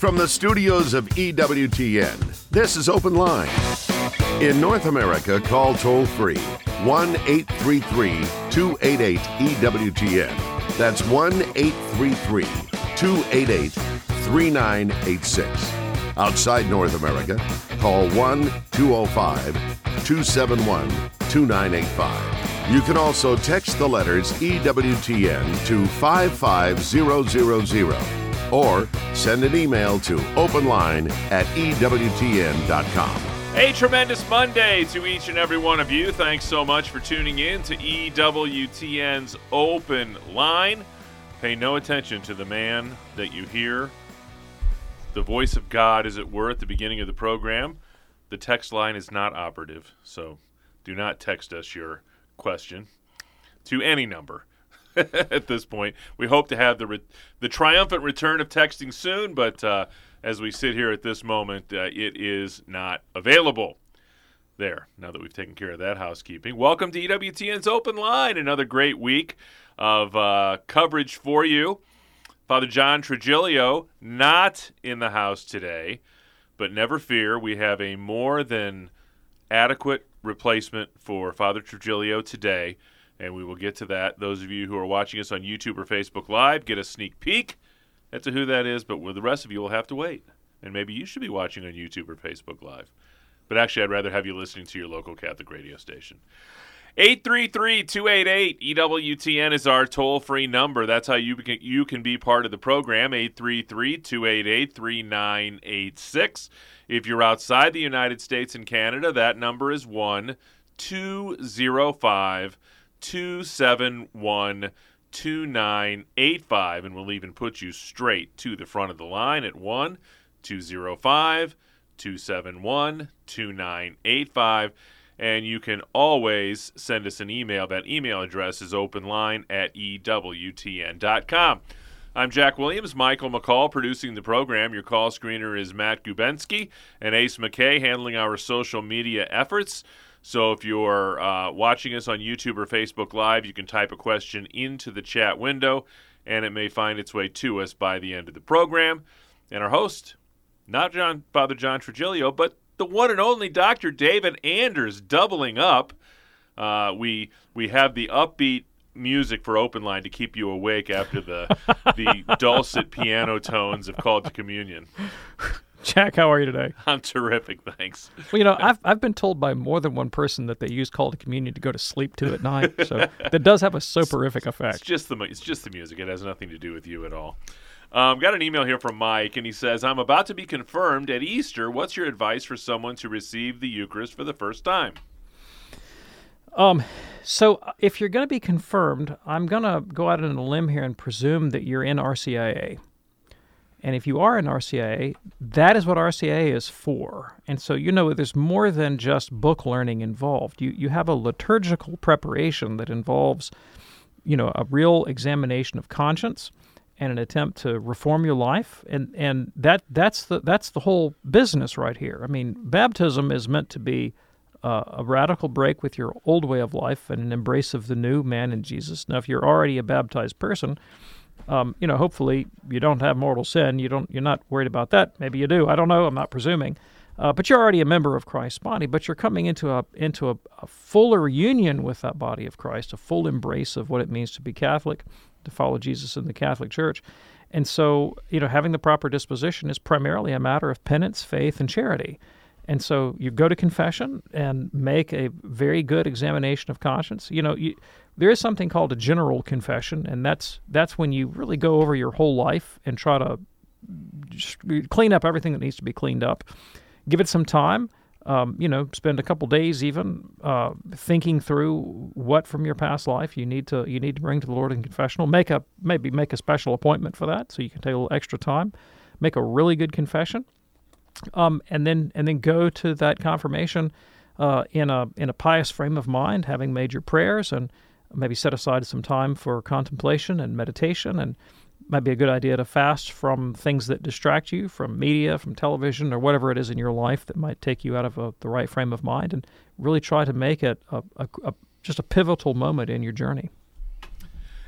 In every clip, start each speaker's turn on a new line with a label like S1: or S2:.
S1: From the studios of EWTN, this is Open Line. In North America, call toll free 1 833 288 EWTN. That's 1 833 288 3986. Outside North America, call 1 205 271 2985. You can also text the letters EWTN to 55000 or send an email to openline at EWTN.com.
S2: A tremendous Monday to each and every one of you. Thanks so much for tuning in to EWTN's Open Line. Pay no attention to the man that you hear. The voice of God, as it were, at the beginning of the program. The text line is not operative, so do not text us your question to any number at this point. We hope to have the re- the triumphant return of texting soon, but uh, as we sit here at this moment, uh, it is not available. There, now that we've taken care of that housekeeping, welcome to EWTN's Open Line. Another great week of uh, coverage for you. Father John Trigilio not in the house today, but never fear, we have a more than adequate replacement for Father Trigilio today, and we will get to that. Those of you who are watching us on YouTube or Facebook Live get a sneak peek as to who that is, but the rest of you will have to wait. And maybe you should be watching on YouTube or Facebook Live. But actually, I'd rather have you listening to your local Catholic radio station. 833-288 EWTN is our toll-free number. That's how you can you can be part of the program. 833-288-3986. If you're outside the United States and Canada, that number is 1 205 271 2985 and we'll even put you straight to the front of the line at 1 205 271 2985 and you can always send us an email. That email address is openline at EWTN.com. I'm Jack Williams, Michael McCall producing the program. Your call screener is Matt Gubensky and Ace McKay handling our social media efforts. So if you're uh, watching us on YouTube or Facebook Live, you can type a question into the chat window and it may find its way to us by the end of the program. And our host, not John Father John Trigilio, but the one and only Dr. David Anders doubling up. Uh, we we have the upbeat music for open line to keep you awake after the the dulcet piano tones of call to communion.
S3: Jack, how are you today?
S2: I'm terrific, thanks.
S3: Well, you know, I've I've been told by more than one person that they use call to communion to go to sleep to at night. So that does have a soporific effect.
S2: It's just the it's just the music. It has nothing to do with you at all. Um, got an email here from Mike, and he says, "I'm about to be confirmed at Easter. What's your advice for someone to receive the Eucharist for the first time?"
S3: Um, so if you're going to be confirmed, I'm going to go out on a limb here and presume that you're in RCIA. And if you are an RCIA, that is what RCIA is for. And so you know there's more than just book learning involved. You you have a liturgical preparation that involves, you know, a real examination of conscience and an attempt to reform your life. And and that that's the that's the whole business right here. I mean, baptism is meant to be uh, a radical break with your old way of life and an embrace of the new man in Jesus. Now, if you're already a baptized person, um, you know, hopefully you don't have mortal sin. You don't. You're not worried about that. Maybe you do. I don't know. I'm not presuming. Uh, but you're already a member of Christ's body. But you're coming into a into a, a fuller union with that body of Christ, a full embrace of what it means to be Catholic, to follow Jesus in the Catholic Church. And so, you know, having the proper disposition is primarily a matter of penance, faith, and charity. And so you go to confession and make a very good examination of conscience. You know, you, there is something called a general confession, and that's that's when you really go over your whole life and try to clean up everything that needs to be cleaned up. Give it some time. Um, you know, spend a couple days even uh, thinking through what from your past life you need to you need to bring to the Lord in confessional. Make a maybe make a special appointment for that, so you can take a little extra time. Make a really good confession um, and then and then go to that confirmation uh, in a in a pious frame of mind, having made your prayers, and maybe set aside some time for contemplation and meditation, and might be a good idea to fast from things that distract you, from media, from television, or whatever it is in your life that might take you out of a, the right frame of mind, and really try to make it a, a, a just a pivotal moment in your journey.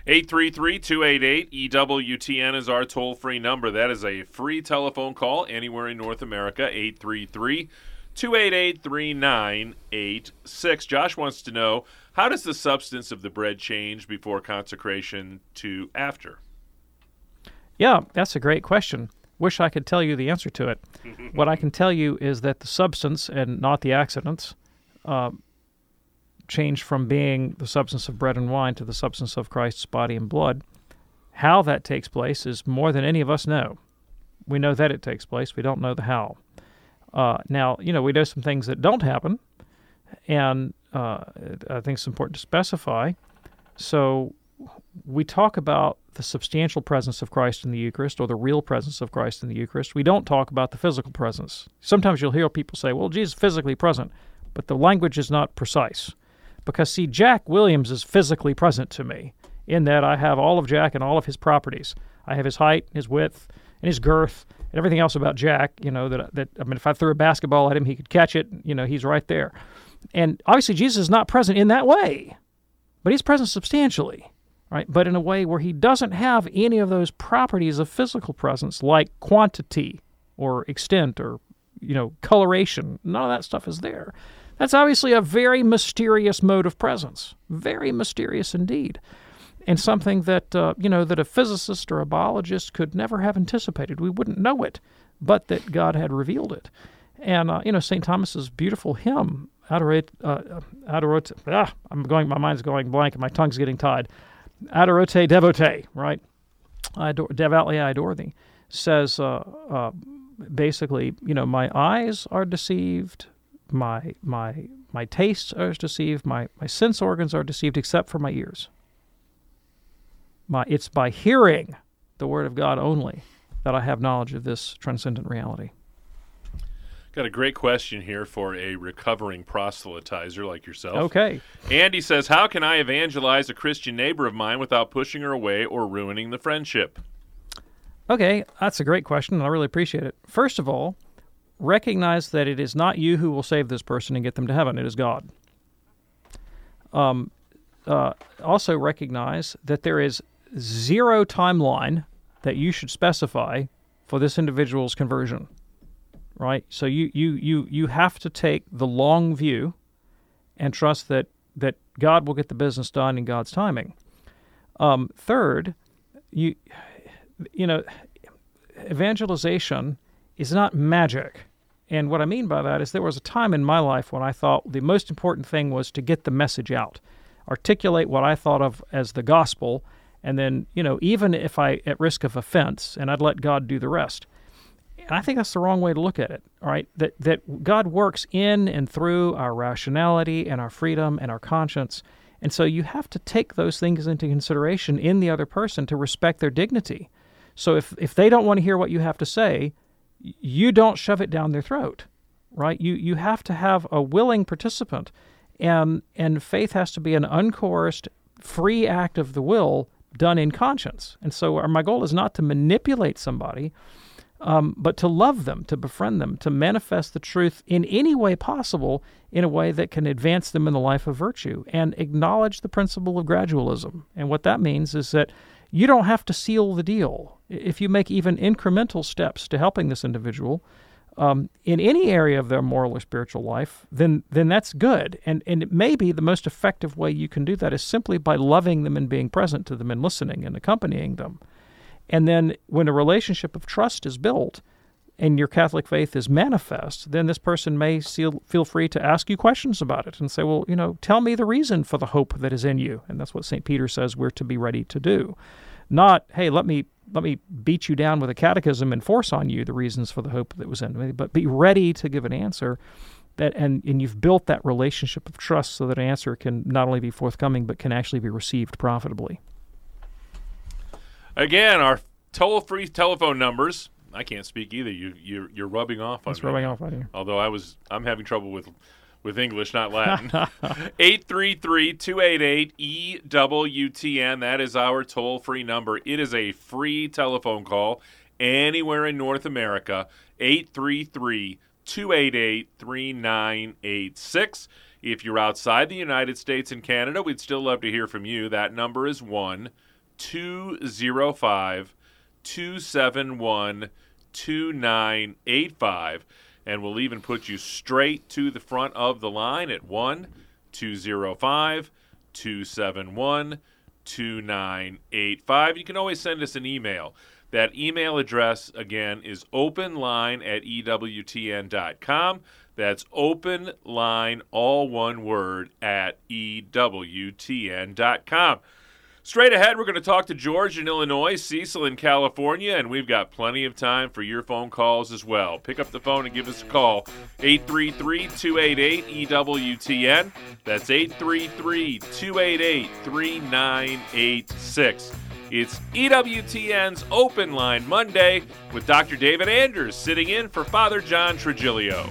S2: 833 288 EWTN is our toll free number. That is a free telephone call anywhere in North America. 833 288 3986. Josh wants to know how does the substance of the bread change before consecration to after?
S3: Yeah, that's a great question. Wish I could tell you the answer to it. what I can tell you is that the substance and not the accidents uh, changed from being the substance of bread and wine to the substance of Christ's body and blood. How that takes place is more than any of us know. We know that it takes place, we don't know the how. Uh, now, you know, we know some things that don't happen, and uh, I think it's important to specify. So, we talk about the substantial presence of Christ in the Eucharist or the real presence of Christ in the Eucharist. We don't talk about the physical presence. Sometimes you'll hear people say, well, Jesus is physically present, but the language is not precise. Because, see, Jack Williams is physically present to me in that I have all of Jack and all of his properties. I have his height, his width, and his girth, and everything else about Jack. You know that that I mean, if I threw a basketball at him, he could catch it. You know, he's right there. And obviously, Jesus is not present in that way, but he's present substantially, right? But in a way where he doesn't have any of those properties of physical presence, like quantity or extent or you know coloration. None of that stuff is there. That's obviously a very mysterious mode of presence, very mysterious indeed, and something that uh, you know that a physicist or a biologist could never have anticipated. We wouldn't know it, but that God had revealed it. And uh, you know St. Thomas's beautiful hymn, Adorate, uh, Adorate. Ah, I'm going. My mind's going blank, and my tongue's getting tied. Adoro te devote, right? I adore, devoutly I adore thee. Says uh, uh, basically, you know, my eyes are deceived, my my my tastes are deceived, my, my sense organs are deceived except for my ears. My it's by hearing the word of God only that I have knowledge of this transcendent reality.
S2: Got a great question here for a recovering proselytizer like yourself.
S3: Okay.
S2: Andy says, How can I evangelize a Christian neighbor of mine without pushing her away or ruining the friendship?
S3: Okay, that's a great question, and I really appreciate it. First of all, recognize that it is not you who will save this person and get them to heaven, it is God. Um, uh, also, recognize that there is zero timeline that you should specify for this individual's conversion. Right? So you, you, you, you have to take the long view and trust that, that God will get the business done in God's timing. Um, third, you you know, evangelization is not magic. And what I mean by that is there was a time in my life when I thought the most important thing was to get the message out, articulate what I thought of as the gospel, and then, you know, even if I at risk of offense, and I'd let God do the rest. And I think that's the wrong way to look at it, all right? That that God works in and through our rationality and our freedom and our conscience. And so you have to take those things into consideration in the other person to respect their dignity. So if if they don't want to hear what you have to say, you don't shove it down their throat, right? You you have to have a willing participant, and and faith has to be an uncoerced, free act of the will done in conscience. And so our, my goal is not to manipulate somebody, um, but to love them, to befriend them, to manifest the truth in any way possible in a way that can advance them in the life of virtue and acknowledge the principle of gradualism. And what that means is that you don't have to seal the deal. If you make even incremental steps to helping this individual um, in any area of their moral or spiritual life, then then that's good. And and it may be the most effective way you can do that is simply by loving them and being present to them and listening and accompanying them. And then when a relationship of trust is built, and your Catholic faith is manifest, then this person may feel, feel free to ask you questions about it and say, well, you know, tell me the reason for the hope that is in you. And that's what St. Peter says we're to be ready to do. Not, hey, let me let me beat you down with a catechism and force on you the reasons for the hope that was in me, but be ready to give an answer that and, and you've built that relationship of trust so that an answer can not only be forthcoming but can actually be received profitably.
S2: Again, our toll-free telephone numbers I can't speak either. You you're, you're rubbing off on
S3: It's
S2: me.
S3: rubbing off on you.
S2: Although I was I'm having trouble with with English, not Latin. 833-288-EWTN. That is our toll-free number. It is a free telephone call anywhere in North America. 833-288-3986. If you're outside the United States and Canada, we'd still love to hear from you. That number is 1 205 271 2985. And we'll even put you straight to the front of the line at 1 205 271 2985. You can always send us an email. That email address, again, is openline at EWTN.com. That's open line, all one word, at EWTN.com. Straight ahead, we're going to talk to George in Illinois, Cecil in California, and we've got plenty of time for your phone calls as well. Pick up the phone and give us a call. 833 288 EWTN. That's 833 288 3986. It's EWTN's Open Line Monday with Dr. David Anders sitting in for Father John Trigilio.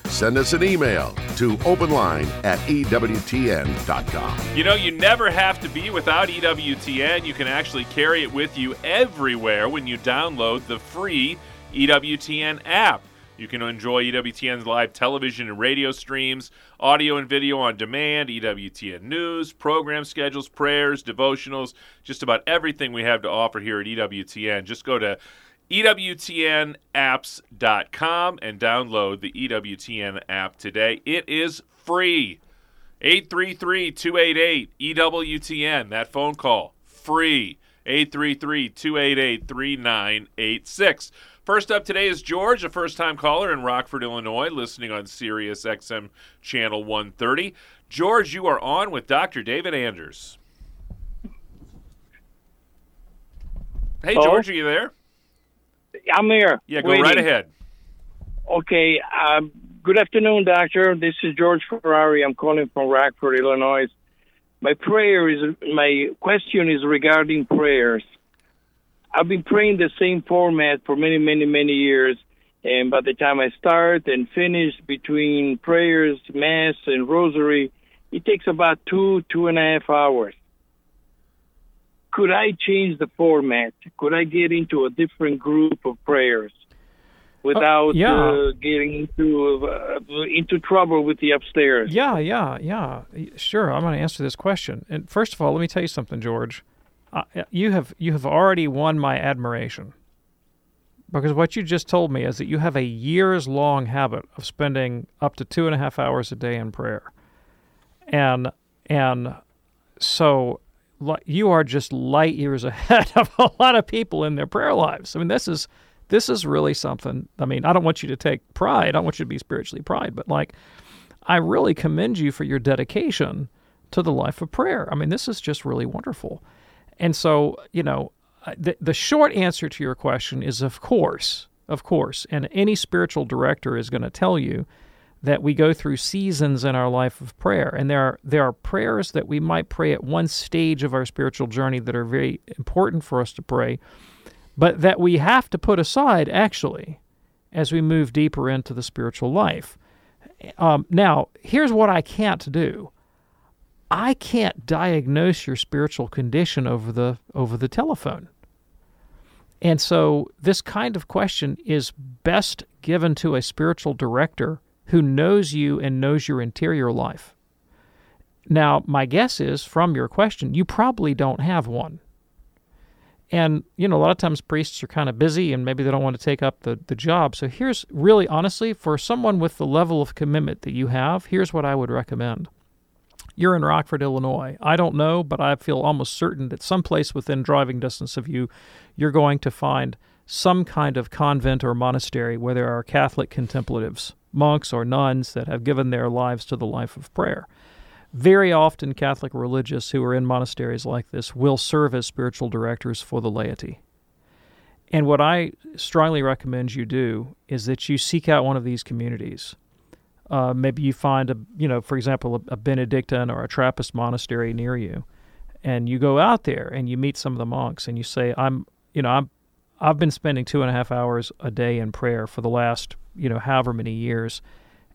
S1: send us an email to openline at EWTN.com.
S2: You know, you never have to be without EWTN. You can actually carry it with you everywhere when you download the free EWTN app. You can enjoy EWTN's live television and radio streams, audio and video on demand, EWTN news, program schedules, prayers, devotionals, just about everything we have to offer here at EWTN. Just go to EWTNapps.com and download the EWTN app today. It is free. 833 288 EWTN. That phone call, free. 833 288 3986. First up today is George, a first time caller in Rockford, Illinois, listening on Sirius XM Channel 130. George, you are on with Dr. David Anders. Hey, George, are you there?
S4: I'm here.
S2: Yeah, go waiting. right ahead.
S4: Okay. Um, good afternoon, doctor. This is George Ferrari. I'm calling from Rockford, Illinois. My prayer is my question is regarding prayers. I've been praying the same format for many, many, many years, and by the time I start and finish between prayers, mass, and rosary, it takes about two, two and a half hours could I change the format? Could I get into a different group of prayers without uh, yeah. uh, getting into uh, into trouble with the upstairs?
S3: Yeah, yeah, yeah. Sure, I'm going to answer this question. And first of all, let me tell you something, George. Uh, you have you have already won my admiration because what you just told me is that you have a years long habit of spending up to two and a half hours a day in prayer, and and so you are just light years ahead of a lot of people in their prayer lives. I mean, this is this is really something. I mean, I don't want you to take pride. I don't want you to be spiritually pride, but like, I really commend you for your dedication to the life of prayer. I mean, this is just really wonderful. And so, you know, the the short answer to your question is, of course, of course. And any spiritual director is going to tell you that we go through seasons in our life of prayer. And there are, there are prayers that we might pray at one stage of our spiritual journey that are very important for us to pray, but that we have to put aside actually as we move deeper into the spiritual life. Um, now, here's what I can't do. I can't diagnose your spiritual condition over the over the telephone. And so this kind of question is best given to a spiritual director who knows you and knows your interior life. Now, my guess is from your question, you probably don't have one. And, you know, a lot of times priests are kind of busy and maybe they don't want to take up the, the job. So here's really honestly, for someone with the level of commitment that you have, here's what I would recommend. You're in Rockford, Illinois. I don't know, but I feel almost certain that someplace within driving distance of you, you're going to find some kind of convent or monastery where there are Catholic contemplatives monks or nuns that have given their lives to the life of prayer. Very often, Catholic religious who are in monasteries like this will serve as spiritual directors for the laity. And what I strongly recommend you do is that you seek out one of these communities. Uh, maybe you find a, you know, for example, a, a Benedictine or a Trappist monastery near you, and you go out there and you meet some of the monks and you say, "I'm, you know, I'm, I've been spending two and a half hours a day in prayer for the last, you know, however many years,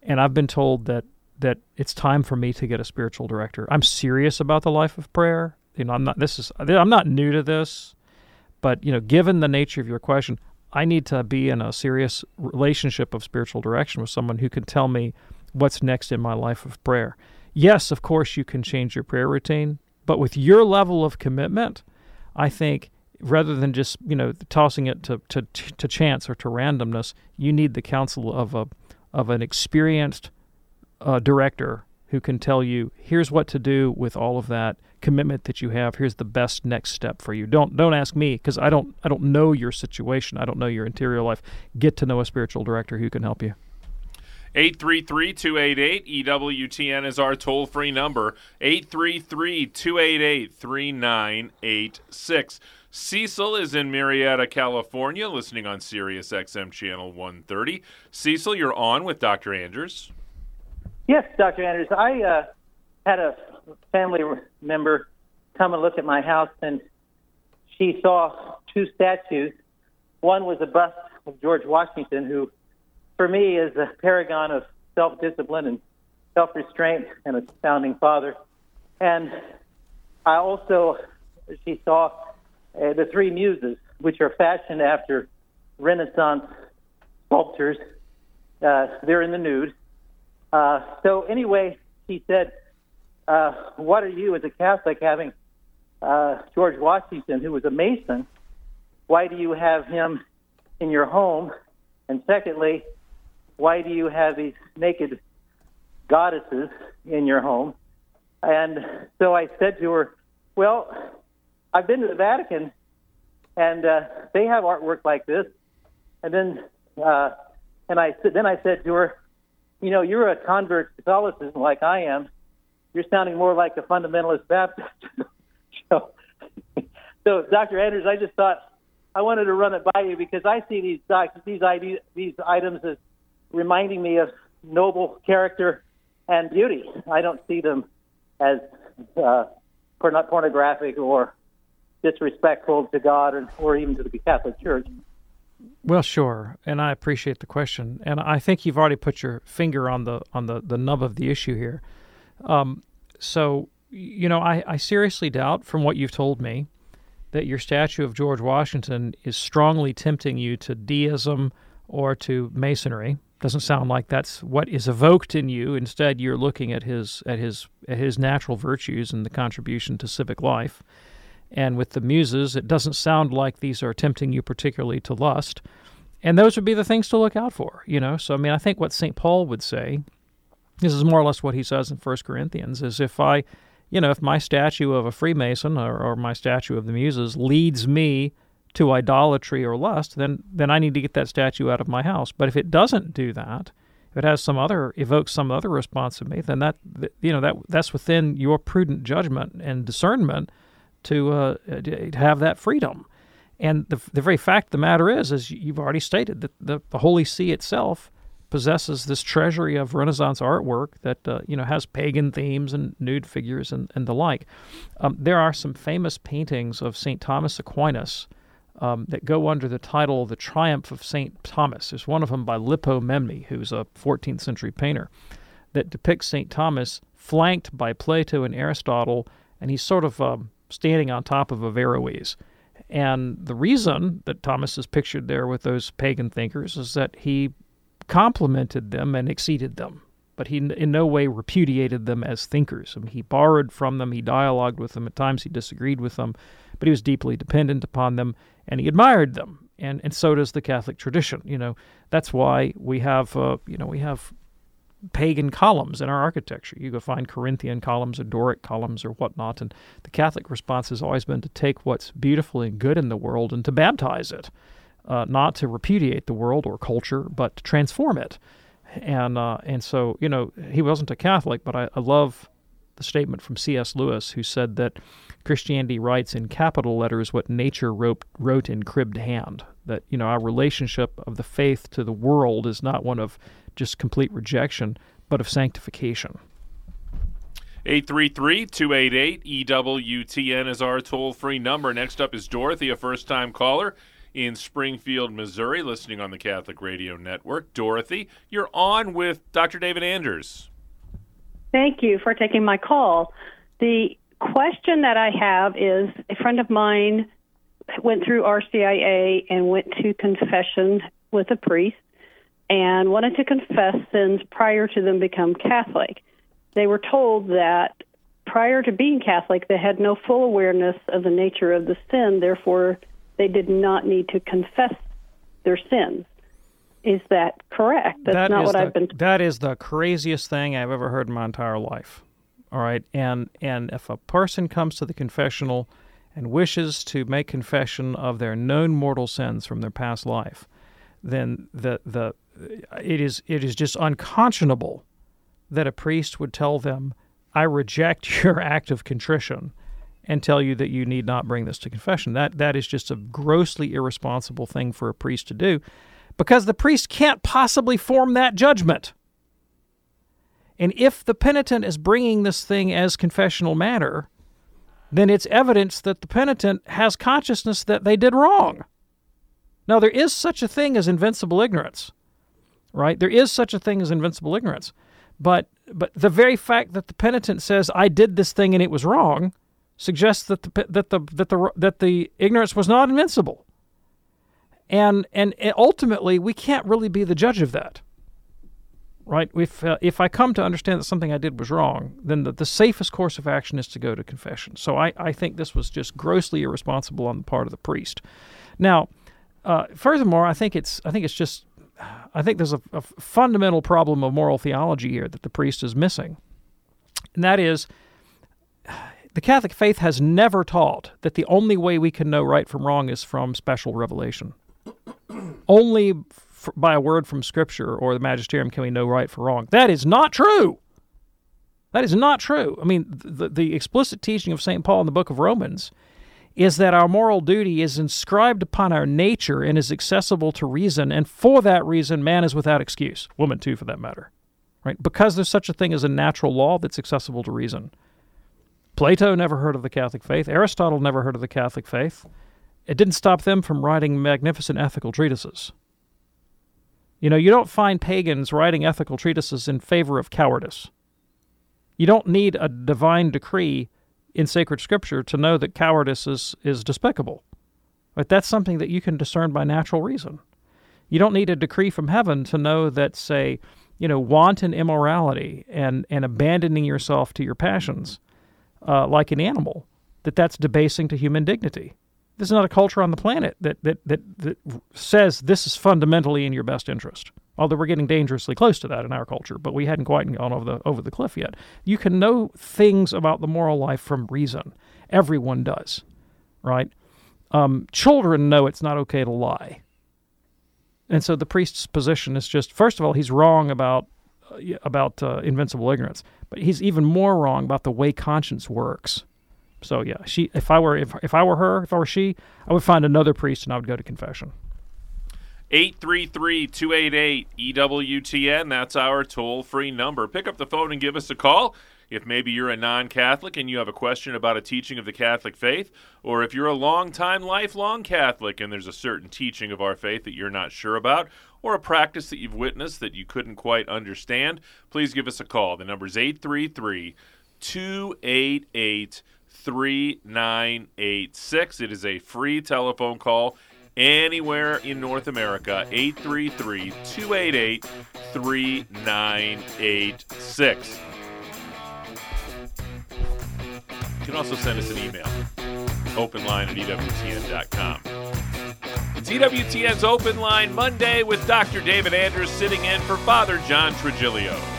S3: and I've been told that that it's time for me to get a spiritual director. I'm serious about the life of prayer. You know, I'm not. This is. I'm not new to this, but you know, given the nature of your question, I need to be in a serious relationship of spiritual direction with someone who can tell me what's next in my life of prayer. Yes, of course, you can change your prayer routine, but with your level of commitment, I think rather than just you know tossing it to to to chance or to randomness, you need the counsel of a of an experienced uh, director who can tell you here's what to do with all of that commitment that you have. Here's the best next step for you. Don't don't ask me because i don't i don't know your situation. I don't know your interior life. Get to know a spiritual director who can help you.
S2: 833-288 EWTN is our toll-free number. 833-288-3986 Cecil is in Murrieta, California, listening on Sirius XM channel 130. Cecil, you're on with Dr. Andrews.
S5: Yes, Dr. Andrews. I uh, had a family member come and look at my house, and she saw two statues. One was a bust of George Washington, who, for me, is a paragon of self discipline and self restraint and a founding father. And I also, she saw uh, the three muses, which are fashioned after Renaissance sculptures. Uh, they're in the nude uh, so anyway, he said, uh, "What are you as a Catholic having uh, George Washington, who was a Mason? Why do you have him in your home? And secondly, why do you have these naked goddesses in your home?" And so I said to her, "Well, I've been to the Vatican, and uh, they have artwork like this." And then, uh, and I then I said to her you know, you're a convert to Catholicism like I am. You're sounding more like a fundamentalist Baptist. so, so, Dr. Andrews, I just thought I wanted to run it by you because I see these these ideas, these items as reminding me of noble character and beauty. I don't see them as uh, pornographic or disrespectful to God or, or even to the Catholic Church.
S3: Well, sure, and I appreciate the question, and I think you've already put your finger on the on the, the nub of the issue here. Um, so, you know, I, I seriously doubt, from what you've told me, that your statue of George Washington is strongly tempting you to deism or to masonry. Doesn't sound like that's what is evoked in you. Instead, you're looking at his at his at his natural virtues and the contribution to civic life. And with the muses, it doesn't sound like these are tempting you particularly to lust. And those would be the things to look out for, you know. So I mean, I think what St. Paul would say, this is more or less what he says in First Corinthians, is if I, you know, if my statue of a Freemason or, or my statue of the muses leads me to idolatry or lust, then then I need to get that statue out of my house. But if it doesn't do that, if it has some other evokes some other response in me, then that you know that that's within your prudent judgment and discernment to, uh, to have that freedom. And the, the very fact of the matter is, as you've already stated, that the, the Holy See itself possesses this treasury of Renaissance artwork that uh, you know has pagan themes and nude figures and, and the like. Um, there are some famous paintings of Saint Thomas Aquinas um, that go under the title "The Triumph of Saint Thomas." There's one of them by Lippo Memmi, who's a 14th century painter, that depicts Saint Thomas flanked by Plato and Aristotle, and he's sort of um, standing on top of Averroes. And the reason that Thomas is pictured there with those pagan thinkers is that he complimented them and exceeded them, but he in no way repudiated them as thinkers. I mean, he borrowed from them, he dialogued with them, at times he disagreed with them, but he was deeply dependent upon them and he admired them. And, and so does the Catholic tradition. You know, that's why we have, uh, you know, we have pagan columns in our architecture. You go find Corinthian columns or Doric columns or whatnot. And the Catholic response has always been to take what's beautiful and good in the world and to baptize it, uh, not to repudiate the world or culture, but to transform it. And uh, and so you know he wasn't a Catholic, but I, I love the statement from C.S. Lewis, who said that Christianity writes in capital letters what nature wrote, wrote in cribbed hand. That you know our relationship of the faith to the world is not one of just complete rejection, but of sanctification.
S2: 833 288 EWTN is our toll free number. Next up is Dorothy, a first time caller in Springfield, Missouri, listening on the Catholic Radio Network. Dorothy, you're on with Dr. David Anders.
S6: Thank you for taking my call. The question that I have is a friend of mine went through RCIA and went to confession with a priest and wanted to confess sins prior to them become Catholic. They were told that prior to being Catholic, they had no full awareness of the nature of the sin, therefore, they did not need to confess their sins. Is that correct? That's
S3: That
S6: not what
S3: the,
S6: I've been
S3: That is the craziest thing I've ever heard in my entire life. All right, and and if a person comes to the confessional and wishes to make confession of their known mortal sins from their past life, then the the it is it is just unconscionable that a priest would tell them, "I reject your act of contrition." and tell you that you need not bring this to confession. That that is just a grossly irresponsible thing for a priest to do because the priest can't possibly form that judgment. And if the penitent is bringing this thing as confessional matter, then it's evidence that the penitent has consciousness that they did wrong. Now, there is such a thing as invincible ignorance, right? There is such a thing as invincible ignorance. But, but the very fact that the penitent says, I did this thing and it was wrong, suggests that the, that the, that the, that the ignorance was not invincible. And, and ultimately, we can't really be the judge of that right? If uh, if I come to understand that something I did was wrong, then the, the safest course of action is to go to confession. So I, I think this was just grossly irresponsible on the part of the priest. Now, uh, furthermore, I think it's I think it's just I think there's a, a fundamental problem of moral theology here that the priest is missing, and that is. The Catholic faith has never taught that the only way we can know right from wrong is from special revelation. only by a word from Scripture or the magisterium can we know right from wrong. That is not true. That is not true. I mean, the, the explicit teaching of St. Paul in the book of Romans is that our moral duty is inscribed upon our nature and is accessible to reason, and for that reason, man is without excuse. Woman, too, for that matter. Right? Because there's such a thing as a natural law that's accessible to reason. Plato never heard of the Catholic faith. Aristotle never heard of the Catholic faith. It didn't stop them from writing magnificent ethical treatises. You know, you don't find pagans writing ethical treatises in favor of cowardice. You don't need a divine decree in sacred scripture to know that cowardice is, is despicable. But that's something that you can discern by natural reason. You don't need a decree from heaven to know that, say, you know, wanton immorality and, and abandoning yourself to your passions uh, like an animal, that that's debasing to human dignity. There's not a culture on the planet that, that, that, that says this is fundamentally in your best interest. Although we're getting dangerously close to that in our culture, but we hadn't quite gone over the over the cliff yet. You can know things about the moral life from reason. Everyone does, right? Um, children know it's not okay to lie, and so the priest's position is just first of all he's wrong about uh, about uh, invincible ignorance, but he's even more wrong about the way conscience works. So yeah, she. If I were if if I were her, if I were she, I would find another priest and I would go to confession.
S2: 833-288-EWTN. That's our toll-free number. Pick up the phone and give us a call. If maybe you're a non-Catholic and you have a question about a teaching of the Catholic faith, or if you're a long-time, lifelong Catholic and there's a certain teaching of our faith that you're not sure about, or a practice that you've witnessed that you couldn't quite understand, please give us a call. The number is 833 288 3986. It is a free telephone call anywhere in North America. 833 288 3986. You can also send us an email openline at EWTN.com. It's EWTN's Open Line Monday with Dr. David Anders sitting in for Father John Trigilio.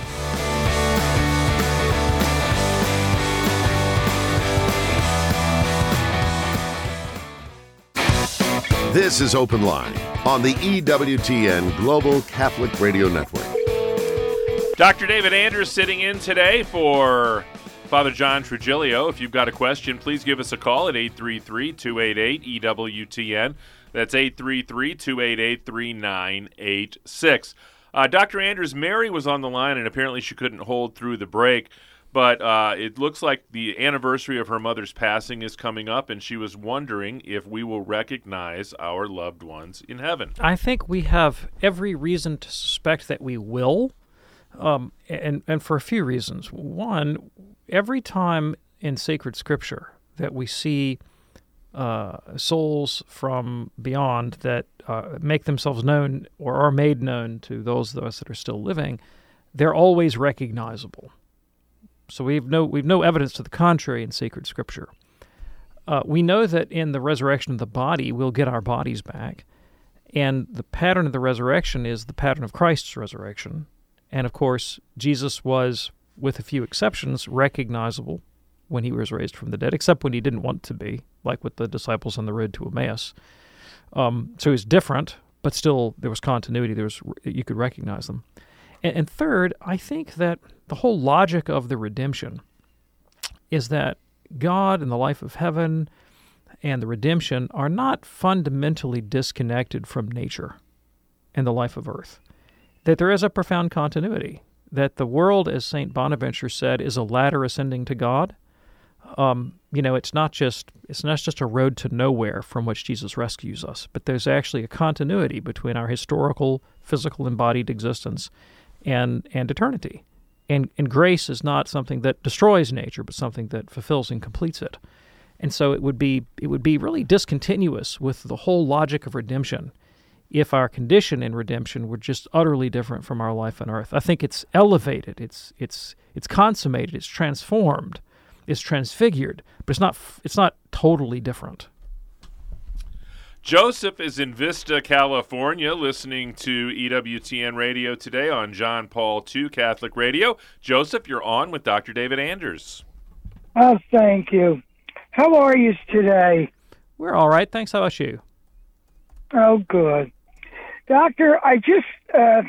S1: This is Open Line on the EWTN Global Catholic Radio Network.
S2: Dr. David Anders sitting in today for Father John Trigilio. If you've got a question, please give us a call at 833 288 EWTN. That's 833 288 3986. Uh, Dr. Andrews, Mary was on the line, and apparently she couldn't hold through the break. But uh, it looks like the anniversary of her mother's passing is coming up, and she was wondering if we will recognize our loved ones in heaven.
S3: I think we have every reason to suspect that we will, um, and and for a few reasons. One, every time in sacred scripture that we see uh, souls from beyond that uh, make themselves known or are made known to those of us that are still living, they're always recognizable. So we've no we've no evidence to the contrary in sacred scripture. Uh, we know that in the resurrection of the body, we'll get our bodies back, and the pattern of the resurrection is the pattern of Christ's resurrection. And of course, Jesus was, with a few exceptions, recognizable when he was raised from the dead, except when he didn't want to be, like with the disciples on the road to Emmaus. Um, so he's different, but still there was continuity. There was you could recognize them. And, and third, I think that the whole logic of the redemption is that God and the life of heaven and the redemption are not fundamentally disconnected from nature and the life of earth. That there is a profound continuity. That the world, as St. Bonaventure said, is a ladder ascending to God. Um, you know, it's not just it's not just a road to nowhere from which Jesus rescues us, but there's actually a continuity between our historical, physical, embodied existence and and eternity. And, and grace is not something that destroys nature, but something that fulfills and completes it. And so it would be it would be really discontinuous with the whole logic of redemption if our condition in redemption were just utterly different from our life on earth. I think it's elevated, it's it's it's consummated, it's transformed, it's transfigured, but it's not it's not totally different.
S2: Joseph is in Vista, California, listening to EWTN radio today on John Paul II Catholic Radio. Joseph, you're on with Dr. David Anders.
S7: Oh, thank you. How are you today?
S3: We're all right. Thanks. How about you?
S7: Oh, good. Doctor, I just uh,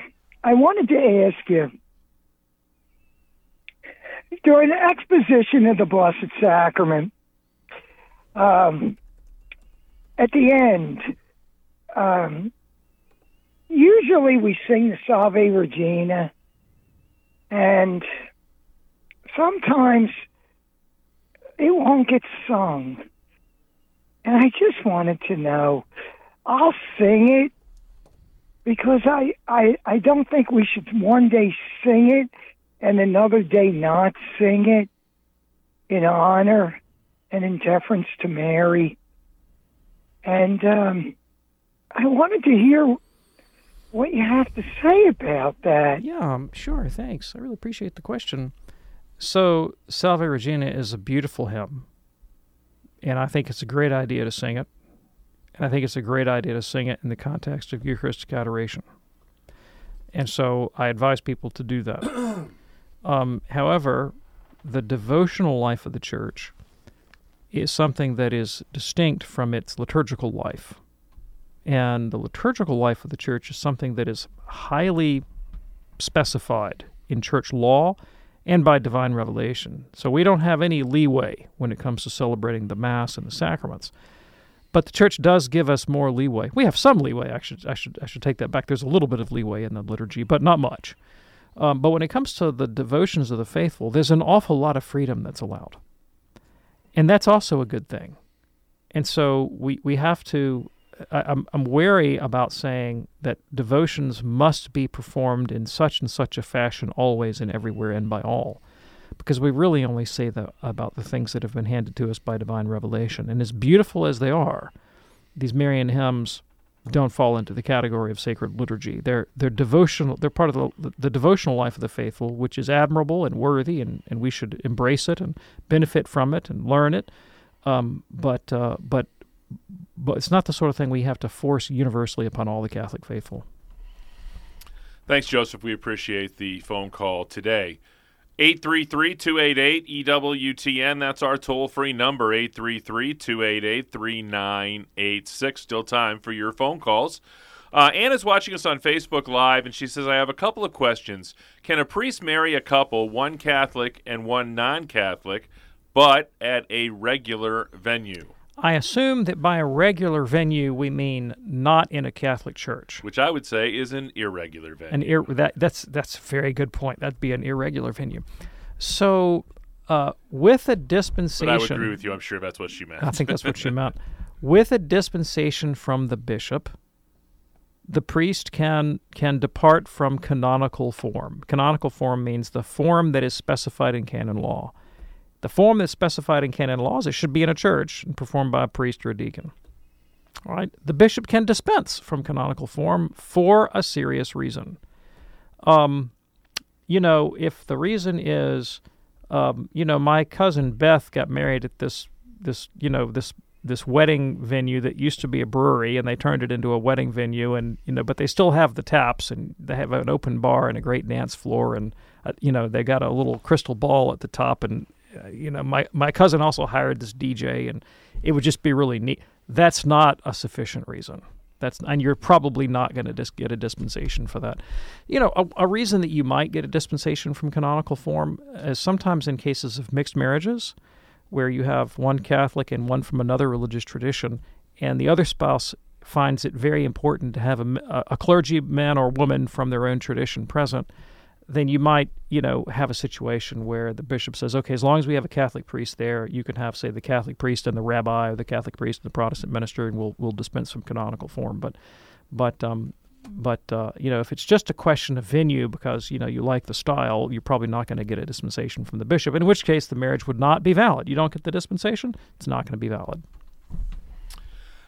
S7: I wanted to ask you during the exposition of the Blessed Sacrament, um, at the end, um, usually we sing the Salve Regina, and sometimes it won't get sung. And I just wanted to know, I'll sing it because I, I, I don't think we should one day sing it and another day not sing it in honor and in deference to Mary. And um, I wanted to hear what you have to say about that.
S3: Yeah, um, sure. Thanks. I really appreciate the question. So, Salve Regina is a beautiful hymn, and I think it's a great idea to sing it. And I think it's a great idea to sing it in the context of Eucharistic adoration. And so I advise people to do that. um, however, the devotional life of the church is something that is distinct from its liturgical life. And the liturgical life of the church is something that is highly specified in church law and by divine revelation. So we don't have any leeway when it comes to celebrating the Mass and the sacraments. But the church does give us more leeway. We have some leeway. I should, I should, I should take that back. There's a little bit of leeway in the liturgy, but not much. Um, but when it comes to the devotions of the faithful, there's an awful lot of freedom that's allowed. And that's also a good thing. And so we, we have to, I, I'm, I'm wary about saying that devotions must be performed in such and such a fashion always and everywhere and by all. Because we really only say that about the things that have been handed to us by divine revelation. And as beautiful as they are, these Marian hymns don't fall into the category of sacred liturgy. They're they're devotional. They're part of the, the devotional life of the faithful, which is admirable and worthy, and, and we should embrace it and benefit from it and learn it. Um, but uh, but but it's not the sort of thing we have to force universally upon all the Catholic faithful.
S2: Thanks, Joseph. We appreciate the phone call today. 833 288 EWTN. That's our toll free number, 833 288 3986. Still time for your phone calls. Uh, Anna's watching us on Facebook Live, and she says, I have a couple of questions. Can a priest marry a couple, one Catholic and one non Catholic, but at a regular venue?
S3: I assume that by a regular venue we mean not in a Catholic church.
S2: Which I would say is an irregular venue.
S3: An ir- that that's that's a very good point. That'd be an irregular venue. So, uh, with a dispensation,
S2: but I would agree with you. I'm sure that's what she meant.
S3: I think that's what she meant. With a dispensation from the bishop, the priest can can depart from canonical form. Canonical form means the form that is specified in canon law. The form that's specified in canon laws, it should be in a church and performed by a priest or a deacon. All right. The bishop can dispense from canonical form for a serious reason. Um, you know, if the reason is, um, you know, my cousin Beth got married at this this you know this this wedding venue that used to be a brewery and they turned it into a wedding venue and you know but they still have the taps and they have an open bar and a great dance floor and uh, you know they got a little crystal ball at the top and uh, you know, my my cousin also hired this DJ, and it would just be really neat. That's not a sufficient reason. That's and you're probably not going to dis- get a dispensation for that. You know, a, a, reason that you might get a dispensation from canonical form is sometimes in cases of mixed marriages, where you have one Catholic and one from another religious tradition, and the other spouse finds it very important to have a, a clergyman or woman from their own tradition present then you might, you know, have a situation where the bishop says, okay, as long as we have a Catholic priest there, you can have, say, the Catholic priest and the rabbi, or the Catholic priest and the Protestant minister, and we'll we'll dispense from canonical form. But, but, um, but uh, you know, if it's just a question of venue because you know you like the style, you're probably not going to get a dispensation from the bishop. In which case, the marriage would not be valid. You don't get the dispensation; it's not going to be valid.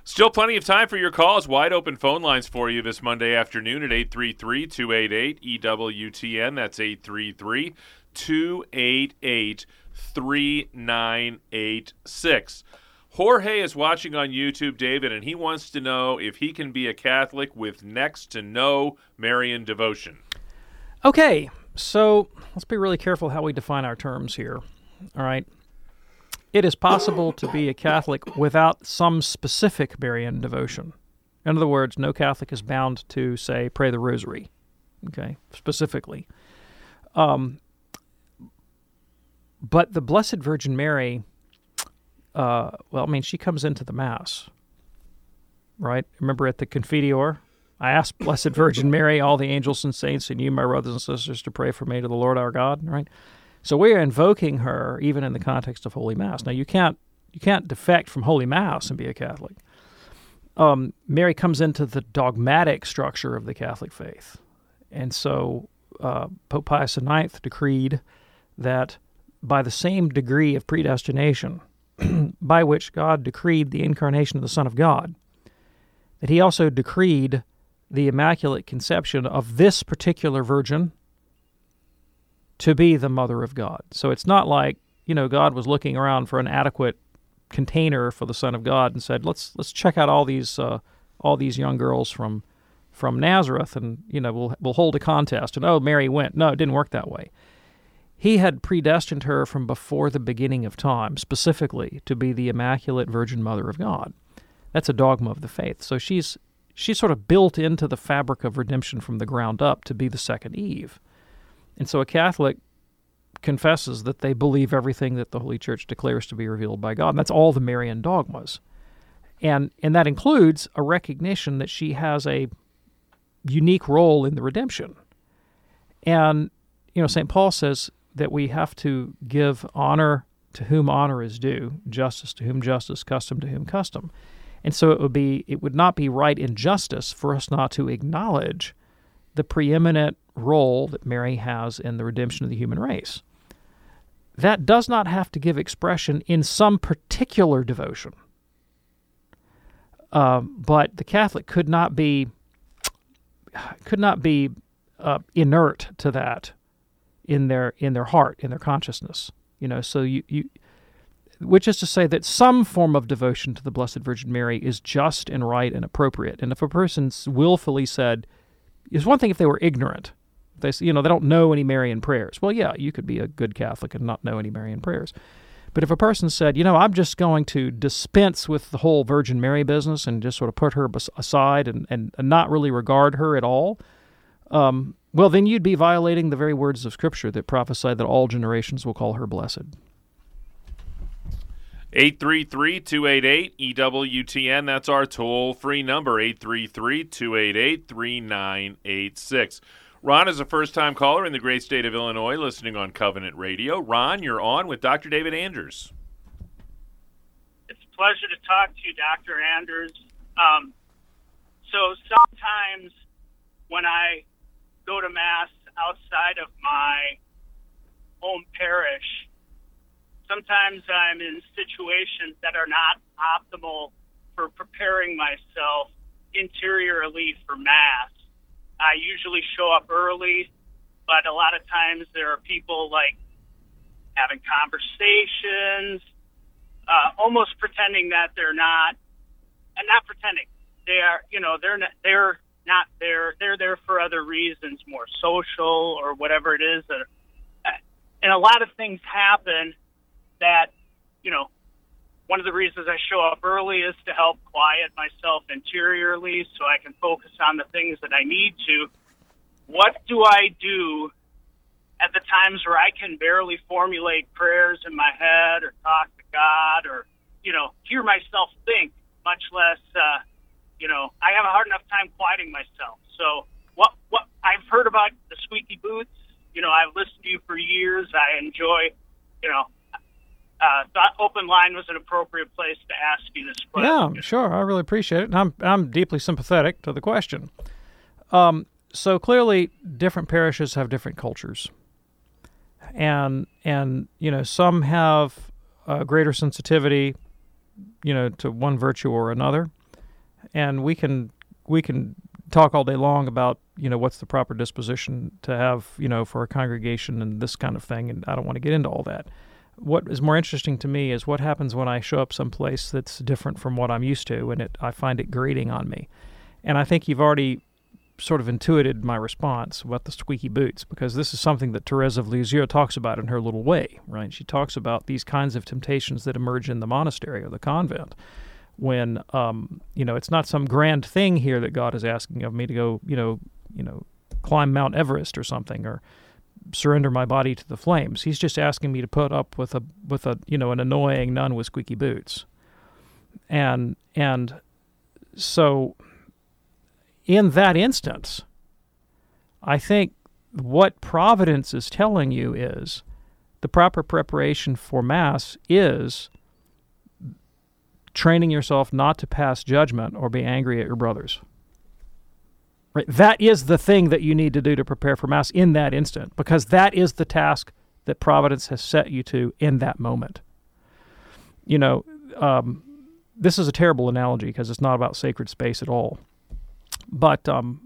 S2: Still plenty of time for your calls. Wide open phone lines for you this Monday afternoon at 833 288 EWTN. That's 833 288 3986. Jorge is watching on YouTube, David, and he wants to know if he can be a Catholic with next to no Marian devotion.
S3: Okay, so let's be really careful how we define our terms here. All right. It is possible to be a Catholic without some specific Marian devotion. In other words, no Catholic is bound to, say, pray the rosary, okay, specifically. Um, but the Blessed Virgin Mary, uh, well, I mean, she comes into the Mass, right? Remember at the Confiteor? I asked Blessed Virgin Mary, all the angels and saints, and you, my brothers and sisters, to pray for me to the Lord our God, right? So we are invoking her even in the context of Holy Mass. Now you can't you can't defect from Holy Mass and be a Catholic. Um, Mary comes into the dogmatic structure of the Catholic faith, and so uh, Pope Pius IX decreed that by the same degree of predestination by which God decreed the incarnation of the Son of God, that He also decreed the Immaculate Conception of this particular Virgin to be the mother of God. So it's not like, you know, God was looking around for an adequate container for the Son of God and said, "Let's let's check out all these uh, all these young girls from from Nazareth, and you know we'll we'll hold a contest." And oh, Mary went. No, it didn't work that way. He had predestined her from before the beginning of time, specifically to be the Immaculate Virgin Mother of God. That's a dogma of the faith. So she's she's sort of built into the fabric of redemption from the ground up to be the second Eve. And so a Catholic confesses that they believe everything that the Holy Church declares to be revealed by God. And that's all the Marian dogmas. And and that includes a recognition that she has a unique role in the redemption. And you know, St. Paul says that we have to give honor to whom honor is due, justice to whom justice, custom to whom custom. And so it would be it would not be right in justice for us not to acknowledge the preeminent role that Mary has in the redemption of the human race. That does not have to give expression in some particular devotion. Uh, but the Catholic could not be could not be uh, inert to that in their in their heart, in their consciousness. You know, so you, you which is to say that some form of devotion to the Blessed Virgin Mary is just and right and appropriate. And if a person's willfully said, it's one thing if they were ignorant. They, you know, they don't know any Marian prayers. Well, yeah, you could be a good Catholic and not know any Marian prayers. But if a person said, you know, I'm just going to dispense with the whole Virgin Mary business and just sort of put her aside and, and, and not really regard her at all, um, well, then you'd be violating the very words of Scripture that prophesy that all generations will call her blessed.
S2: 833 288 EWTN. That's our toll free number, 833 288 3986. Ron is a first time caller in the great state of Illinois listening on Covenant Radio. Ron, you're on with Dr. David Anders.
S8: It's a pleasure to talk to you, Dr. Anders. Um, so sometimes when I go to Mass outside of my home parish, sometimes I'm in situations that are not optimal for preparing myself interiorly for Mass. I usually show up early, but a lot of times there are people like having conversations, uh, almost pretending that they're not, and not pretending they are. You know, they're not, they're not there. They're there for other reasons, more social or whatever it is. That, and a lot of things happen that, you know, one of the reasons I show up early is to help quiet myself interiorly so I can focus on the things that I need to. What do I do at the times where I can barely formulate prayers in my head or talk to God or, you know, hear myself think, much less, uh, you know, I have a hard enough time quieting myself. So what, what I've heard about the squeaky boots, you know, I've listened to you for years. I enjoy, you know, uh, thought open line was an appropriate place to ask you this question.
S3: Yeah, sure. I really appreciate it. And I'm, I'm deeply sympathetic to the question. Um, so clearly, different parishes have different cultures. And, and you know, some have a greater sensitivity, you know, to one virtue or another. And we can, we can talk all day long about you know what's the proper disposition to have you know for a congregation and this kind of thing and i don't want to get into all that what is more interesting to me is what happens when I show up someplace that's different from what I'm used to, and it I find it grating on me. And I think you've already sort of intuited my response about the squeaky boots, because this is something that Therese of Lisieux talks about in her little way, right? She talks about these kinds of temptations that emerge in the monastery or the convent when um, you know it's not some grand thing here that God is asking of me to go, you know, you know, climb Mount Everest or something, or surrender my body to the flames. He's just asking me to put up with a with a you know an annoying nun with squeaky boots, and and so in that instance, I think what Providence is telling you is the proper preparation for Mass is training yourself not to pass judgment or be angry at your brothers. Right? That is the thing that you need to do to prepare for Mass in that instant, because that is the task that Providence has set you to in that moment. You know, um, this is a terrible analogy because it's not about sacred space at all. But um,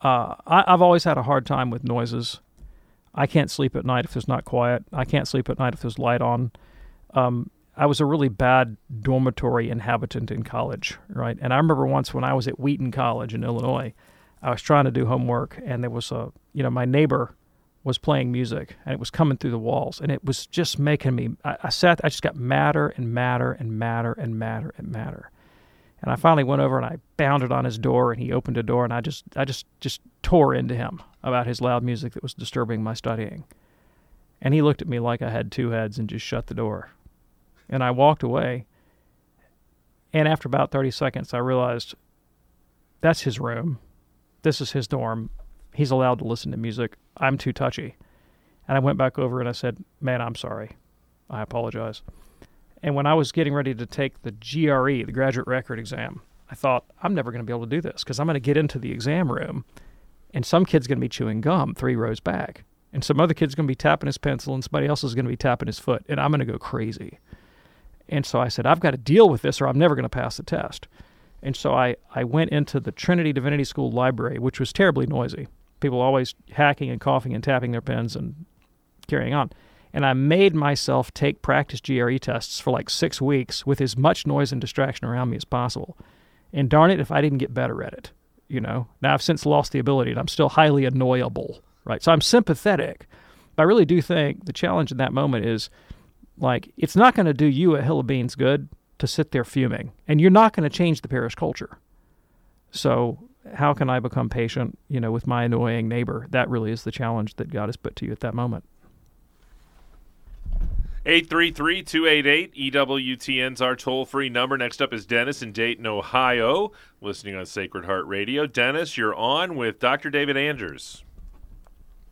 S3: uh, I, I've always had a hard time with noises. I can't sleep at night if there's not quiet. I can't sleep at night if there's light on. Um, I was a really bad dormitory inhabitant in college, right? And I remember once when I was at Wheaton College in Illinois, I was trying to do homework, and there was a, you know, my neighbor was playing music, and it was coming through the walls, and it was just making me. I, I sat, I just got madder and madder and madder and madder and madder, and I finally went over and I bounded on his door, and he opened the door, and I just, I just, just tore into him about his loud music that was disturbing my studying, and he looked at me like I had two heads and just shut the door, and I walked away, and after about thirty seconds, I realized that's his room this is his dorm. He's allowed to listen to music. I'm too touchy. And I went back over and I said, Man, I'm sorry. I apologize. And when I was getting ready to take the GRE, the graduate record exam, I thought, I'm never going to be able to do this because I'm going to get into the exam room and some kid's going to be chewing gum three rows back. And some other kid's going to be tapping his pencil and somebody else is going to be tapping his foot. And I'm going to go crazy. And so I said, I've got to deal with this or I'm never going to pass the test. And so I, I went into the Trinity Divinity School library, which was terribly noisy. People always hacking and coughing and tapping their pens and carrying on. And I made myself take practice GRE tests for like six weeks with as much noise and distraction around me as possible. And darn it if I didn't get better at it. You know, now I've since lost the ability and I'm still highly annoyable, right? So I'm sympathetic. But I really do think the challenge in that moment is like, it's not going to do you a hill of beans good to sit there fuming. And you're not going to change the parish culture. So, how can I become patient, you know, with my annoying neighbor? That really is the challenge that God has put to you at that moment.
S2: 833 288 EWTN's our toll free number. Next up is Dennis in Dayton, Ohio, listening on Sacred Heart Radio. Dennis, you're on with Dr. David Anders.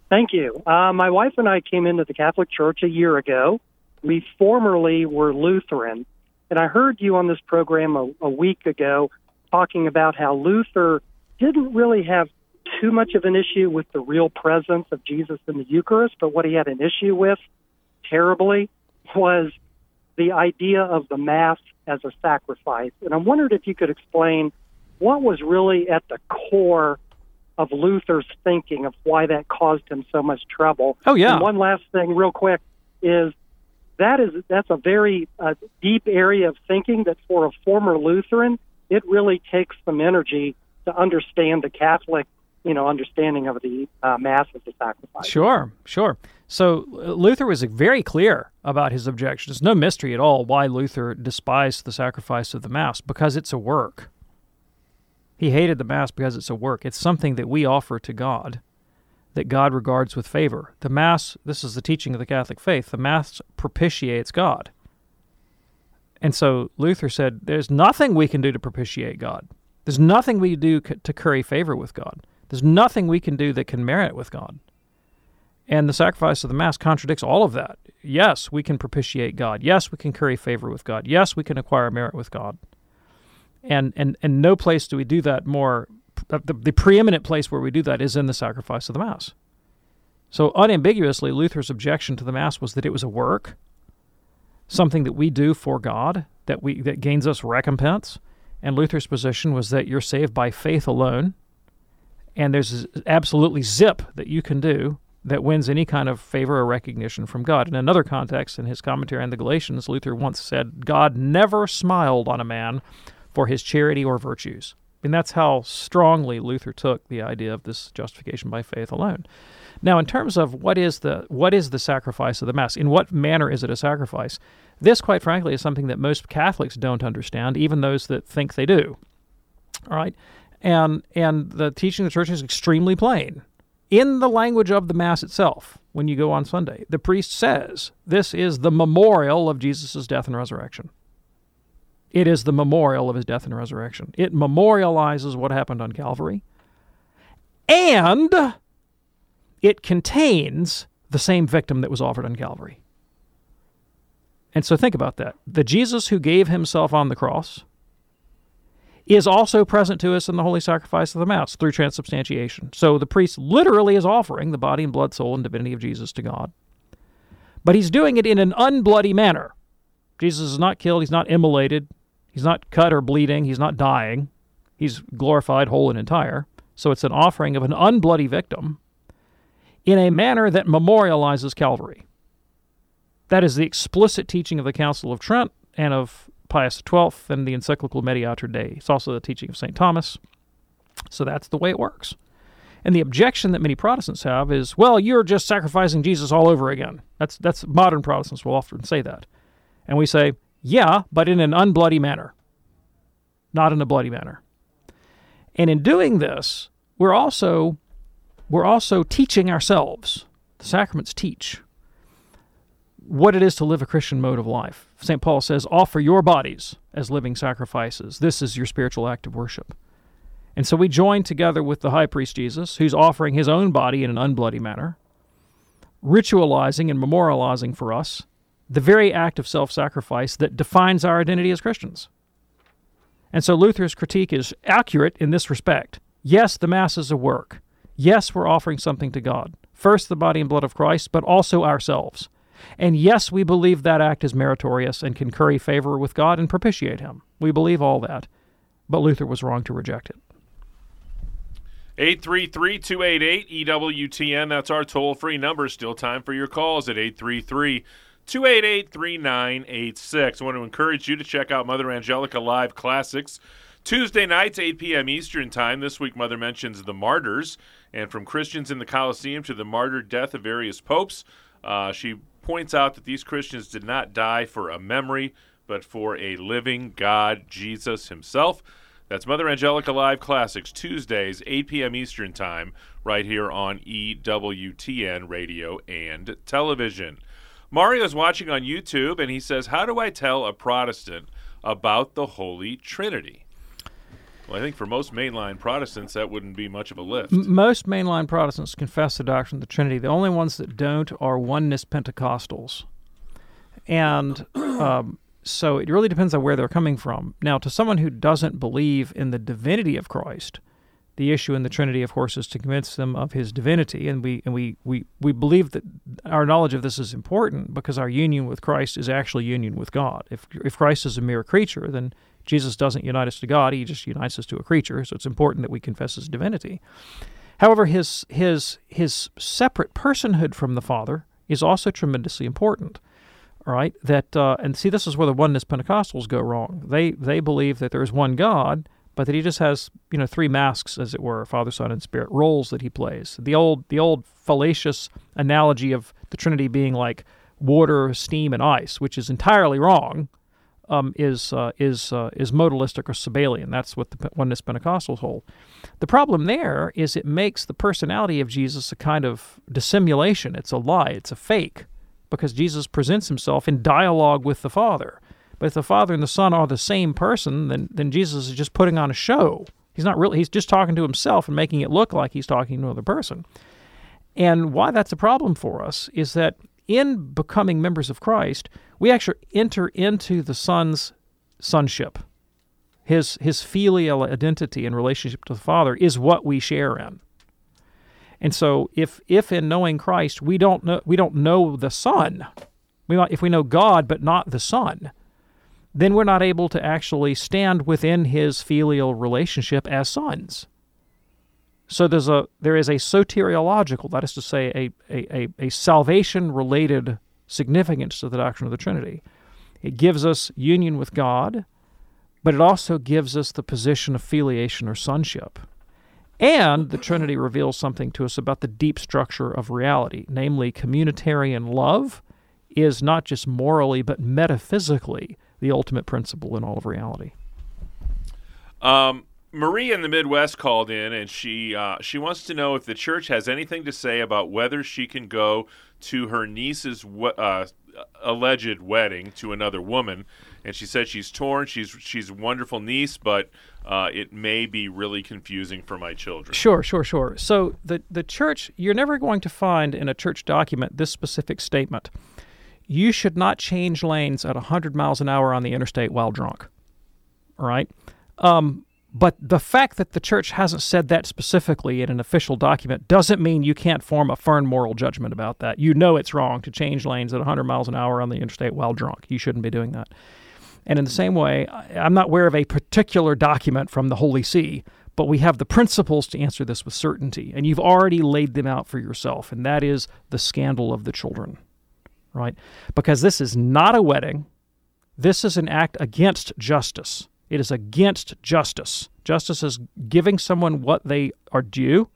S9: Thank you. Uh, my wife and I came into the Catholic Church a year ago. We formerly were Lutheran. And I heard you on this program a, a week ago talking about how Luther didn't really have too much of an issue with the real presence of Jesus in the Eucharist, but what he had an issue with terribly was the idea of the Mass as a sacrifice. And I wondered if you could explain what was really at the core of Luther's thinking of why that caused him so much trouble.
S3: Oh, yeah.
S9: And one last thing, real quick, is that is that's a very uh, deep area of thinking that for a former Lutheran, it really takes some energy to understand the Catholic you know understanding of the uh, mass as a sacrifice.
S3: Sure, sure. So uh, Luther was very clear about his objections. It's no mystery at all why Luther despised the sacrifice of the mass because it's a work. He hated the mass because it's a work. It's something that we offer to God that God regards with favor. The mass, this is the teaching of the Catholic faith, the mass propitiates God. And so Luther said, There's nothing we can do to propitiate God. There's nothing we do to curry favor with God. There's nothing we can do that can merit with God. And the sacrifice of the Mass contradicts all of that. Yes, we can propitiate God. Yes, we can curry favor with God. Yes, we can acquire merit with God. And and and no place do we do that more. The, the preeminent place where we do that is in the sacrifice of the Mass. So unambiguously, Luther's objection to the Mass was that it was a work, something that we do for God, that we that gains us recompense. And Luther's position was that you're saved by faith alone, and there's absolutely zip that you can do that wins any kind of favor or recognition from God. In another context, in his commentary on the Galatians, Luther once said, God never smiled on a man for his charity or virtues. And that's how strongly Luther took the idea of this justification by faith alone. Now, in terms of what is the what is the sacrifice of the Mass, in what manner is it a sacrifice? This, quite frankly, is something that most Catholics don't understand, even those that think they do. All right, and and the teaching of the church is extremely plain. In the language of the Mass itself, when you go on Sunday, the priest says, This is the memorial of Jesus' death and resurrection. It is the memorial of his death and resurrection. It memorializes what happened on Calvary, and it contains the same victim that was offered on Calvary. And so think about that. The Jesus who gave himself on the cross is also present to us in the holy sacrifice of the Mass through transubstantiation. So the priest literally is offering the body and blood, soul, and divinity of Jesus to God. But he's doing it in an unbloody manner. Jesus is not killed, he's not immolated, he's not cut or bleeding, he's not dying. He's glorified, whole, and entire. So it's an offering of an unbloody victim in a manner that memorializes Calvary. That is the explicit teaching of the Council of Trent and of Pius XII and the encyclical Mediator Dei. It's also the teaching of St. Thomas. So that's the way it works. And the objection that many Protestants have is, well, you're just sacrificing Jesus all over again. That's that's modern Protestants will often say that. And we say, yeah, but in an unbloody manner. Not in a bloody manner. And in doing this, we're also we're also teaching ourselves. The sacraments teach what it is to live a Christian mode of life. St. Paul says, offer your bodies as living sacrifices. This is your spiritual act of worship. And so we join together with the high priest Jesus, who's offering his own body in an unbloody manner, ritualizing and memorializing for us the very act of self sacrifice that defines our identity as Christians. And so Luther's critique is accurate in this respect. Yes, the Mass is a work. Yes, we're offering something to God. First, the body and blood of Christ, but also ourselves. And yes, we believe that act is meritorious and can curry favor with God and propitiate Him. We believe all that. But Luther was wrong to reject it.
S2: 833 288 EWTN. That's our toll free number. Still time for your calls at 833 288 3986. I want to encourage you to check out Mother Angelica Live Classics. Tuesday nights, 8 p.m. Eastern Time. This week, Mother mentions the martyrs, and from Christians in the Colosseum to the martyred death of various popes. Uh, she points out that these Christians did not die for a memory, but for a living God, Jesus himself. That's Mother Angelica Live Classics, Tuesdays, 8 p.m. Eastern Time, right here on EWTN Radio and Television. Mario's watching on YouTube and he says, How do I tell a Protestant about the Holy Trinity? Well, I think for most mainline Protestants, that wouldn't be much of a lift.
S3: Most mainline Protestants confess the doctrine of the Trinity. The only ones that don't are oneness Pentecostals. And um, so it really depends on where they're coming from. Now, to someone who doesn't believe in the divinity of Christ, the issue in the Trinity, of course, is to convince them of his divinity. And we and we, we, we believe that our knowledge of this is important because our union with Christ is actually union with God. If if Christ is a mere creature, then Jesus doesn't unite us to God; he just unites us to a creature. So it's important that we confess his divinity. However, his his his separate personhood from the Father is also tremendously important. All right, that uh, and see, this is where the oneness Pentecostals go wrong. They they believe that there is one God but that he just has you know three masks as it were father son and spirit roles that he plays. The old the old fallacious analogy of the trinity being like water steam and ice which is entirely wrong um, is uh, is uh, is modalistic or sabellian. That's what the oneness pentecostals hold. The problem there is it makes the personality of jesus a kind of dissimulation. It's a lie. It's a fake because jesus presents himself in dialogue with the father but if the Father and the Son are the same person, then then Jesus is just putting on a show. He's not really he's just talking to himself and making it look like he's talking to another person. And why that's a problem for us is that in becoming members of Christ, we actually enter into the Son's sonship. His his filial identity and relationship to the Father is what we share in. And so if if in knowing Christ we don't know we don't know the Son, we might, if we know God but not the Son, then we're not able to actually stand within his filial relationship as sons. So there's a there is a soteriological, that is to say, a, a, a salvation related significance to the doctrine of the Trinity. It gives us union with God, but it also gives us the position of filiation or sonship. And the Trinity reveals something to us about the deep structure of reality, namely, communitarian love is not just morally, but metaphysically the ultimate principle in all of reality.
S2: Um, Marie in the Midwest called in, and she uh, she wants to know if the church has anything to say about whether she can go to her niece's uh, alleged wedding to another woman. And she said she's torn. She's she's a wonderful niece, but uh, it may be really confusing for my children.
S3: Sure, sure, sure. So the the church, you're never going to find in a church document this specific statement you should not change lanes at 100 miles an hour on the interstate while drunk. All right? Um, but the fact that the church hasn't said that specifically in an official document doesn't mean you can't form a firm moral judgment about that. You know it's wrong to change lanes at 100 miles an hour on the interstate while drunk. You shouldn't be doing that. And in the same way, I'm not aware of a particular document from the Holy See, but we have the principles to answer this with certainty. And you've already laid them out for yourself, and that is the scandal of the children right? Because this is not a wedding. This is an act against justice. It is against justice. Justice is giving someone what they are due,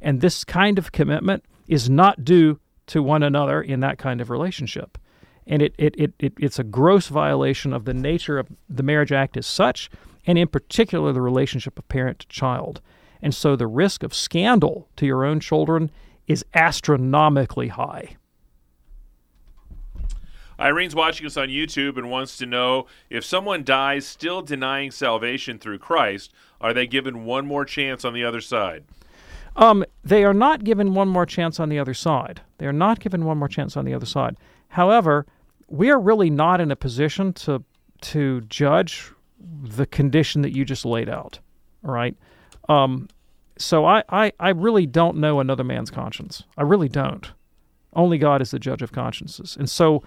S3: and this kind of commitment is not due to one another in that kind of relationship. And it, it, it, it, it's a gross violation of the nature of the Marriage Act as such, and in particular the relationship of parent to child. And so the risk of scandal to your own children is astronomically high.
S2: Irene's watching us on YouTube and wants to know if someone dies still denying salvation through Christ, are they given one more chance on the other side?
S3: Um, they are not given one more chance on the other side. They are not given one more chance on the other side. However, we are really not in a position to to judge the condition that you just laid out. All right. Um, so I, I, I really don't know another man's conscience. I really don't. Only God is the judge of consciences. And so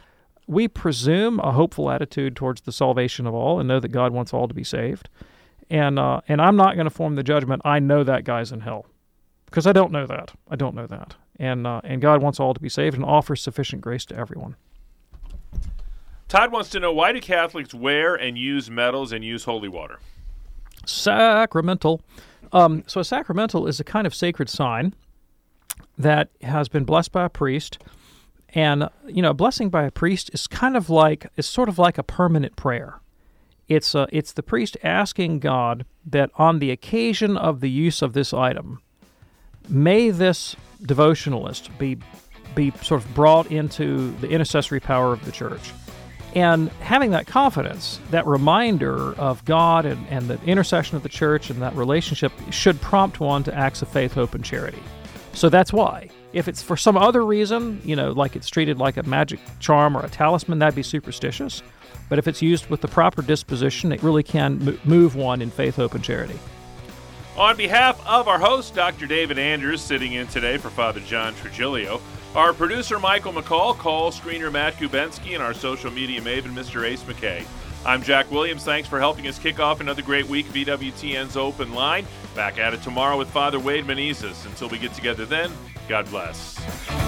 S3: we presume a hopeful attitude towards the salvation of all and know that God wants all to be saved. And uh, and I'm not going to form the judgment. I know that guy's in hell because I don't know that. I don't know that. And uh, and God wants all to be saved and offers sufficient grace to everyone.
S2: Todd wants to know why do Catholics wear and use medals and use holy water?
S3: Sacramental. Um, so a sacramental is a kind of sacred sign that has been blessed by a priest and you know, a blessing by a priest is kind of like it's sort of like a permanent prayer. It's uh, it's the priest asking God that on the occasion of the use of this item, may this devotionalist be be sort of brought into the intercessory power of the church. And having that confidence, that reminder of God and, and the intercession of the church and that relationship should prompt one to acts of faith, hope, and charity. So that's why. If it's for some other reason, you know, like it's treated like a magic charm or a talisman, that'd be superstitious. But if it's used with the proper disposition, it really can move one in faith, hope, and charity.
S2: On behalf of our host, Dr. David Anders, sitting in today for Father John Trigilio, our producer, Michael McCall, call screener Matt Kubensky, and our social media maven, Mr. Ace McKay. I'm Jack Williams. Thanks for helping us kick off another great week of EWTN's Open Line. Back at it tomorrow with Father Wade Menezes. Until we get together then, God bless.